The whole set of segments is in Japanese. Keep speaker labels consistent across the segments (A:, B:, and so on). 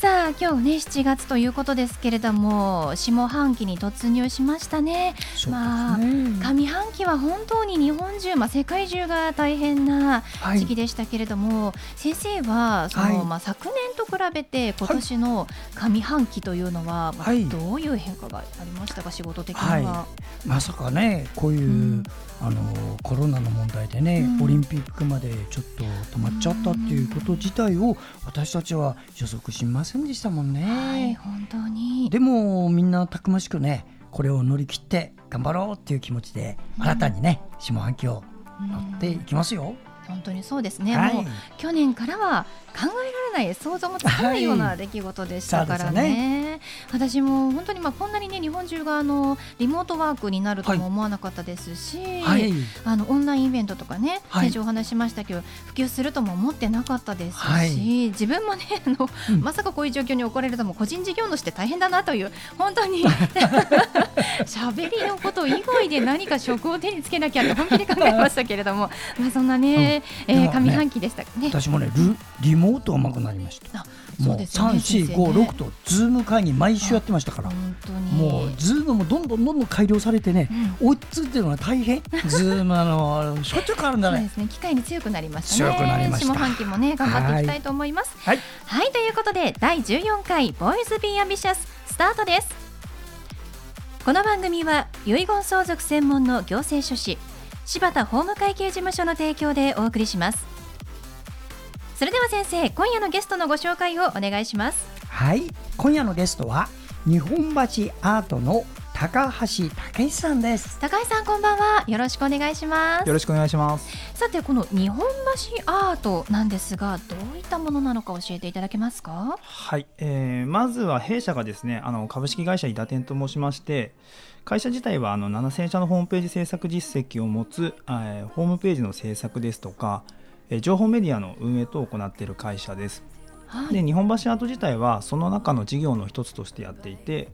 A: さあ今日ね7月ということですけれども下半期に突入しましたね。ね。まあ上半期は本当に日本中、まあ、世界中が大変な時期でしたけれども、はい、先生はその、はい、まあ、昨年と比べて今年の上半期というのは、まあ、どういう変化がありましたか仕事的には？
B: まさかねこういう、うん。あのコロナの問題でね、うん、オリンピックまでちょっと止まっちゃったっていうこと自体を私たちは予測しませんでしたもんね。
A: はい、本当に
B: でもみんなたくましくねこれを乗り切って頑張ろうっていう気持ちで新たにね、下半期を乗っていきますよ。
A: 本当にそうですね、はい、もう去年からは考えられない想像もつかないような出来事でしたからね。はいね、私も本当にまあこんなにね日本中があのリモートワークになるとも思わなかったですし、はい、あのオンラインイベントとかね、先週お話しましたけど普及するとも思ってなかったですし、自分もねあの、うん、まさかこういう状況に置かれるとも個人事業主って大変だなという本当に 喋りのこと以外で何か職を手につけなきゃって本気で考えましたけれども、まあそんなね、うん、えー、上半期でしたね。
B: 私もねリモートうまくなりました。もう三四五六とズーム会議毎週やってましたから、もうズームもどんどんどんどん改良されてね、追いついてるのが大変。ズームあのしょっちゅう変わるんだね。そうです
A: ね。機械に強くなりました
B: ね。強くなりました。
A: 下半期もね頑張っていきたいと思います。はい。はい、ということで第十四回ボーイズビーアンビシャススタートです。この番組は遺言相続専門の行政書士柴田法務会計事務所の提供でお送りします。それでは先生今夜のゲストのご紹介をお願いします
B: はい今夜のゲストは日本橋アートの高橋武さんです。
A: 高橋さんこんばんは。よろしくお願いします。
C: よろしくお願いします。
A: さてこの日本橋アートなんですがどういったものなのか教えていただけますか？
C: はい、えー、まずは弊社がですねあの株式会社伊田店と申しまして会社自体はあの7000社のホームページ制作実績を持つ、えー、ホームページの制作ですとか情報メディアの運営等を行っている会社です。はい、で日本橋アート自体はその中の事業の一つとしてやっていて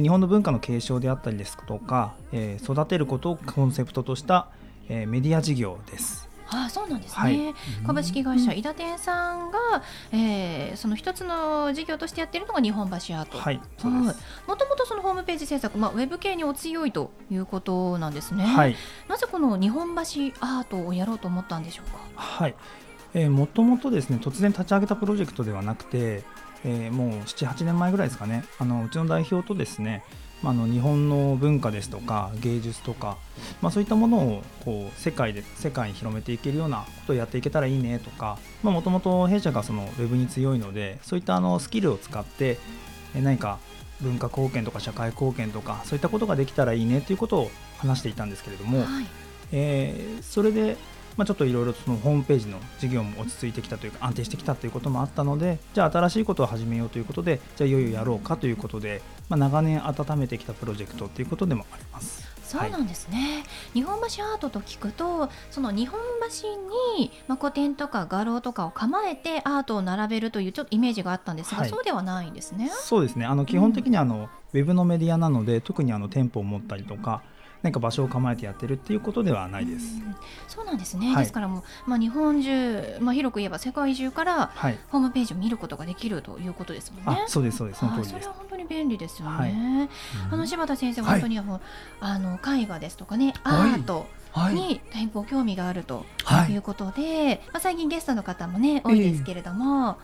C: 日本の文化の継承であったりですとか育てることをコンセプトとしたメディア事業です。
A: あそうなんですね、はい、株式会社伊田店さんが、えー、その一つの事業としてやっているのが日本橋アート、
C: はい、
A: もともとそのホームページ制作、まあ、ウェブ系にお強いということなんですね、はい、なぜこの日本橋アートをやろうと思ったんでしょうか？
C: はい。えー、もともとですね突然立ち上げたプロジェクトではなくて、えー、もう78年前ぐらいですかね。あのうちの代表とですねまあ、の日本の文化ですとか芸術とか、まあ、そういったものをこう世界で世界に広めていけるようなことをやっていけたらいいねとかもともと弊社がそのウェブに強いのでそういったあのスキルを使って何か文化貢献とか社会貢献とかそういったことができたらいいねということを話していたんですけれども、はい、えー、それでまあ、ちょっといろいろそのホームページの事業も落ち着いてきたというか安定してきたということもあったのでじゃあ新しいことを始めようということでじゃあいよいよやろうかということで、まあ、長年温めてきたプロジェクトということでもあります。
A: そうなんですね、はい、日本橋アートと聞くとその日本橋に、まあ、古典とか画廊とかを構えてアートを並べるというちょっとイメージがあったんですが、はい、そうではないんですね。
C: そうですねあの基本的にあの、うん、ウェブのメディアなので特にあの店舗を持ったりとか何か場所を構えてやってるっていうことではないです。
A: うそうなんですね、はい、ですからもう、まあ、日本中、まあ、広く言えば世界中からホームページを見ることができるということですもんね。
C: そうですそうです。その通り
A: それは本当に便利ですよね。はい、あの柴田先生、本当にあの、あの絵画ですとかねアート、に大変ご興味があるとい。うことで、はい、まあ、最近ゲストの方もね多いですけれども、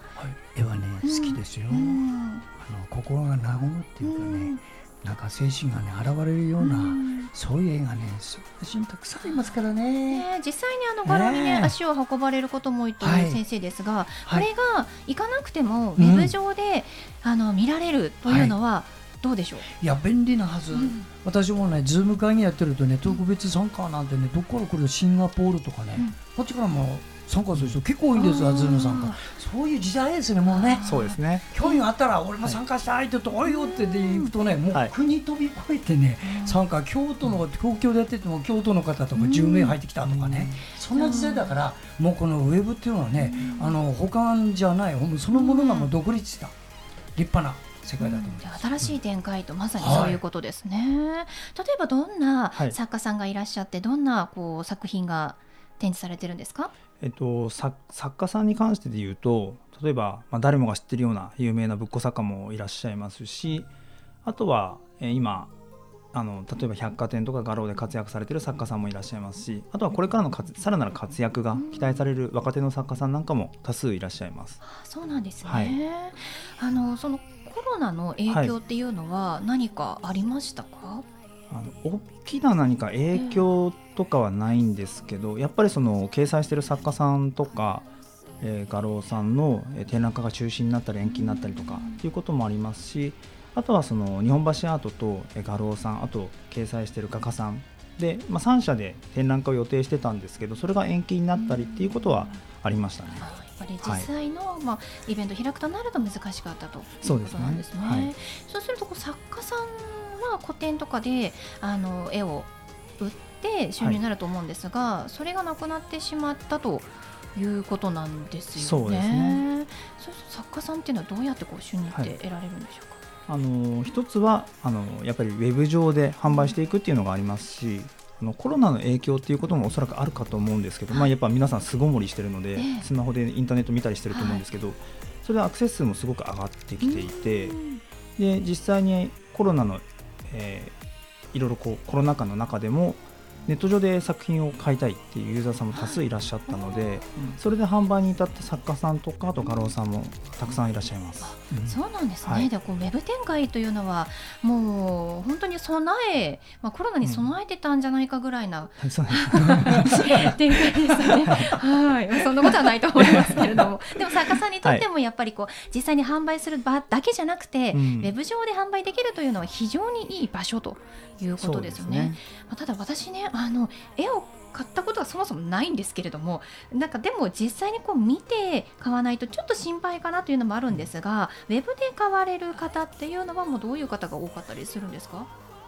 B: えー、絵はね好きですよ、うん、あの心が和むっていうかね、うんなんか精神がね現れるような、うん、そういう絵がね素晴らたくさんありますからね。
A: ね実際にあの画廊にね、ね足を運ばれることも多いという先生ですが、はい、これが行かなくてもウェブ上で、うん、あの見られるというのは、どうでしょう？
B: いや便利なはず、うん、私もねズーム会議やってるとね特別参加なんてねどこから来る？シンガポールとかね、うん、こっちからも参加する人結構多いんですよ、ズーム参加。そういう時代ですね、もうね。
C: そうですね。
B: 興味があったら、俺も参加したいって言うと、おいでよって行くとね、もう国飛び越えてね、参加、京都の、東京でやってても、京都の方とか10名入ってきたとかね。そんな時代だから、もうこのウェブっていうのはね、あの、補完じゃない、そのものがもう独立した。立派な世界だと思います、
A: 新しい展開とまさにそういうことですね、はい、例えばどんな作家さんがいらっしゃって、どんなこう作品が展示されてるんですか？
C: えっと、作家さんに関してで言うと例えば、まあ、誰もが知ってるような有名な仏庫作家もいらっしゃいますしあとは、えー、今あの例えば百貨店とか画廊で活躍されてる作家さんもいらっしゃいますしあとはこれからのさらなる活躍が期待される若手の作家さんなんかも多数いらっしゃいます。
A: あそうなんですね、はい、あのそのコロナの影響っていうのは何かありましたか、はい
C: あの大きな何か影響とかはないんですけど、やっぱりその掲載してる作家さんとか、えー、画廊さんの展覧会が中止になったり延期になったりとかっていうこともありますしあとはその日本橋アートと画廊さんあと掲載してる画家さん。で、まあ、3社で展覧会を予定してたんですけどそれが延期になったりっていうことはありましたね。や
A: っぱり実際の、はい、まあ、イベント開くとなると難しかったということなんですね。そう、ね。はい、そうすると作家さんは個展とかであの絵を売って収入になると思うんですが、はい、それがなくなってしまったということなんですよね。そうですね。そう作家さんっていうのはどうやってこう収入って得られるんでしょうか？
C: あの一つはあのやっぱりウェブ上で販売していくっていうのがありますし、あのコロナの影響っていうこともおそらくあるかと思うんですけど、はい、まあ、やっぱ皆さん巣ごもりしてるので、えー、スマホでインターネット見たりしてると思うんですけど、はい、それでアクセス数もすごく上がってきていてで実際にコロナのえー、いろいろこうコロナ禍の中でもネット上で作品を買いたいっていうユーザーさんも多数いらっしゃったので、それで販売に至った作家さんとかあと画廊さんもたくさんいらっしゃいます。
A: うん、そうなんですね。はい、でこうウェブ展開というのはもう本当に備え、まあコロナに備えてたんじゃないかぐらいな、うん、展開ですね。はい、そんなことはないと思いますけれども、でも作家さんにとってもやっぱりこう、はい、実際に販売する場だけじゃなくて、うん、ウェブ上で販売できるというのは非常にいい場所ということですよね。ね。まあ、ただ私ねあの絵を買ったことはそもそもないんですけれどもなんかでも実際にこう見て買わないとちょっと心配かなというのもあるんですがウェブで買われる方っていうのはもうどういう方が多かったりするんですか？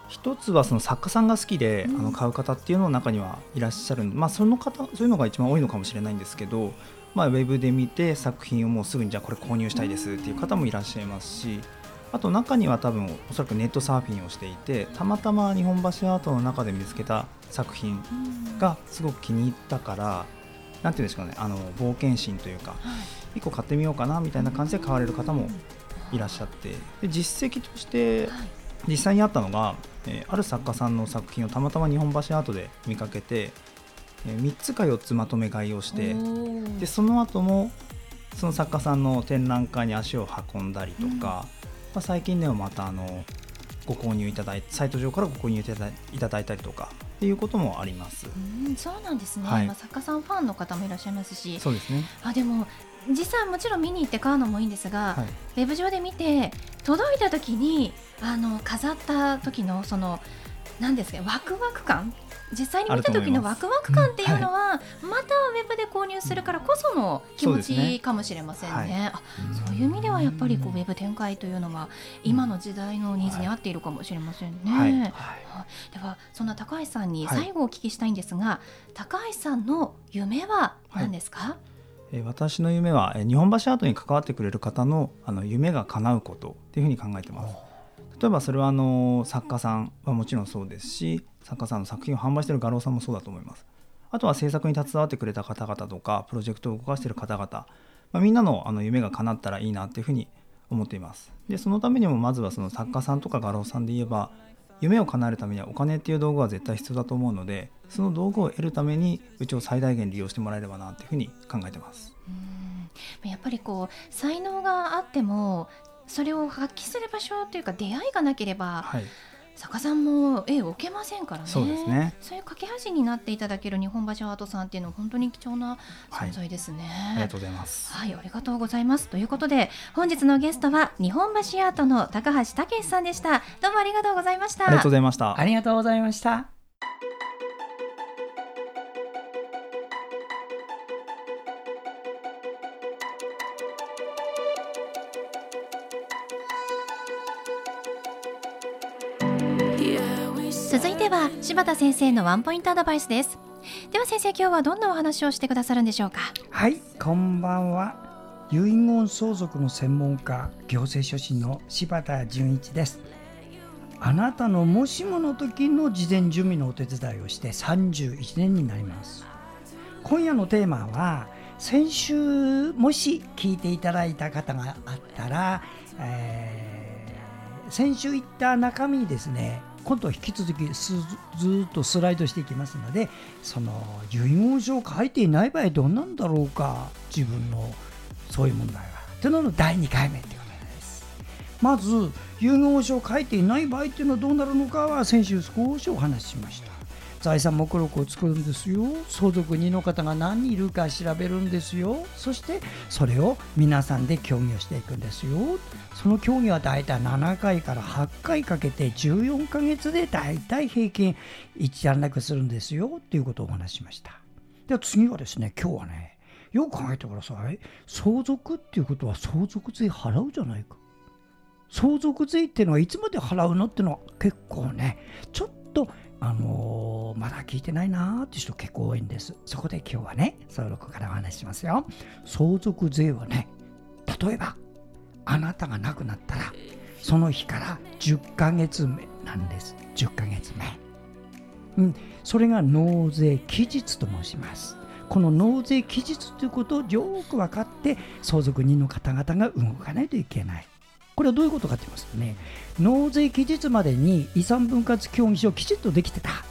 C: 一つはその作家さんが好きで、うん、あの買う方っていうの中にはいらっしゃるまあ、その方そういうのが一番多いのかもしれないんですけど、まあ、ウェブで見て作品をもうすぐにじゃあこれ購入したいですっていう方もいらっしゃいますし。あと中には多分おそらくネットサーフィンをしていてたまたま日本橋アートの中で見つけた作品がすごく気に入ったから何て言うんですかねあの冒険心というか、1個買ってみようかなみたいな感じで買われる方もいらっしゃってで実績として実際にあったのが、えー、ある作家さんの作品をたまたま日本橋アートで見かけて、えー、3つか4つまとめ買いをしてでその後もその作家さんの展覧会に足を運んだりとか、まあ、最近ではまたあのご購入いただいサイト上からご購入いただいただいたりとかっていうこともあります。
A: うんそうなんですね、はい、まあ、作家さんファンの方もいらっしゃいますし。
C: そうですね。
A: あでも実際もちろん見に行って買うのもいいんですが、はい、ウェブ上で見て届いた時にあの飾った時のその何ですかワクワク感実際に見た時のワクワク感っていうのは、またウェブで購入するからこその気持ちかもしれませんね。そう、ねはい、そういう意味ではやっぱりこうウェブ展開というのは今の時代のニーズに合っているかもしれませんね。はい。はい、ではそんな高橋さんに最後お聞きしたいんですが、高橋さんの夢は何ですか、
C: え私の夢は日本橋アートに関わってくれる方のあの夢が叶うことっていうふうに考えてます。例えばそれはあの作家さんはもちろんそうですし作家さんの作品を販売してる画廊さんもそうだと思います。あとは制作に携わってくれた方々とかプロジェクトを動かしている方々、まあ、みんなのあの夢が叶ったらいいなっていうふうに思っています。でそのためにもまずはその作家さんとか画廊さんで言えば夢を叶えるためにはお金っていう道具は絶対必要だと思うのでその道具を得るためにうちを最大限利用してもらえればなというふうに考えてます。
A: やっぱりこう才能があってもそれを発揮する場所というか出会いがなければ、はい、坂さんも絵を置けませんからね。
C: そうですね。
A: そういう架け橋になっていただける日本橋アートさんっていうのは本当に貴重な存在ですね、
C: はい、ありがとうございます。
A: はいありがとうございます。ということで本日のゲストは日本橋アートの高橋武さんでした。どうもありがとうございました。
C: ありがとうございました。
B: ありがとうございました
A: 続いては柴田先生のワンポイントアドバイスです。では先生今日はどんなお話をしてくださるんでしょうか？
B: はいこんばんは。遺言相続の専門家行政書士の柴田純一です。あなたのもしもの時の事前準備のお手伝いをして31年になります。今夜のテーマは先週もし聞いていただいた方があったら、えー、先週言った中身にですね。今度は引き続きずっとスライドしていきますのでその遺言書を書いていない場合どうなんだろうか自分のそういう問題はというのの第2回目ということです。まず遺言書を書いていない場合っていうのはどうなるのかは先週少しお話ししました。財産目録を作るんですよ。相続人の方が何人いるか調べるんですよ。そしてそれを皆さんで協議をしていくんですよ。その協議はだいたい7回から8回かけて14ヶ月でだいたい平均一段落するんですよ。っていうことをお話ししました。では次はですね今日はねよく考えてください。相続っていうことは相続税払うじゃないか。相続税っていうのはいつまで払うのっていうのは結構ねちょっとあの、まだ聞いてないなーって人結構多いんです。そこで今日はね、そのからお話しますよ。相続税はね、例えば、あなたが亡くなったら、その日から10ヶ月目なんです。10ヶ月目。うん、それが納税期日と申します。この納税期日ということをよく分かって相続人の方々が動かないといけない。これはどういうことかと言いますとね、納税期日までに遺産分割協議書をきちっとできてた。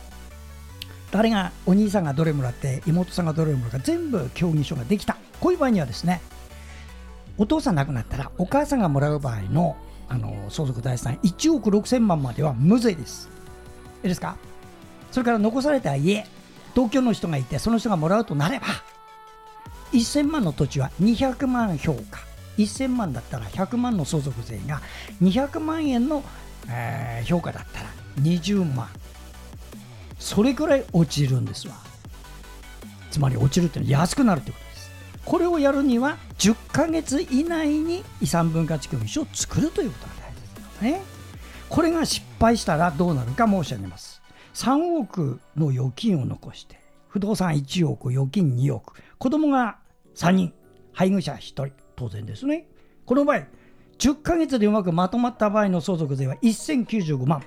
B: 誰が、お兄さんがどれもらって、妹さんがどれもらうか、全部協議書ができた。こういう場合にはですね、お父さん亡くなったら、お母さんがもらう場合のあの相続財産1億6000万までは無税です。いいですか？それから残された家、同居の人がいて、その人がもらうとなれば、1000万の土地は200万評価。1000万だったら100万の相続税が200万円の、えー、評価だったら20万それくらい落ちるんですわつまり落ちるっていうのは安くなるということですこれをやるには10ヶ月以内に遺産分割協議書を作るということが大切ですねこれが失敗したらどうなるか申し上げます3億の預金を残して不動産1億預金2億子供が3人配偶者1人当然ですね。この場合、10ヶ月でうまくまとまった場合の相続税は1095万。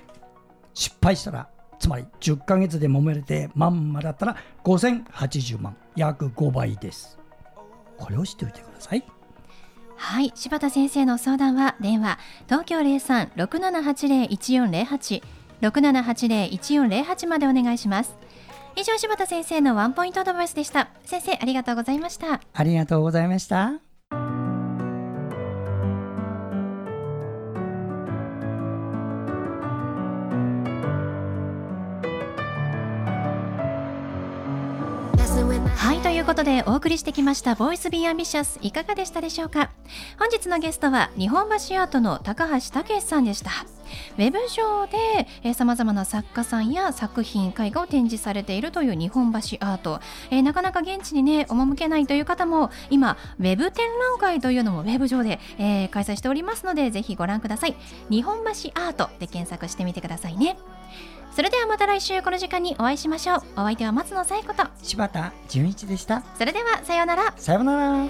B: 失敗したら、つまり10ヶ月で揉めれてまんまだったら5080万。約5倍です。これを知っておいてください。
A: はい、柴田先生の相談は電話東京03-6780-1408 6780-1408までお願いします。以上柴田先生のワンポイントアドバイスでした。先生ありがとうございました。
B: ありがとうございました。
A: ということでお送りしてきました「ボイズ・ビー・アンビシャス」いかがでしたでしょうか？本日のゲストは日本橋アートの高橋武さんでした。ウェブ上でさまざまな作家さんや作品絵画を展示されているという日本橋アート、えー、なかなか現地にね赴けないという方も今ウェブ展覧会というのもウェブ上で、えー、開催しておりますのでぜひご覧ください。日本橋アートで検索してみてくださいね。それではまた来週この時間にお会いしましょう。お相手は松野紗友子と。
B: 柴田純一でした。
A: それではさようなら。
B: さようなら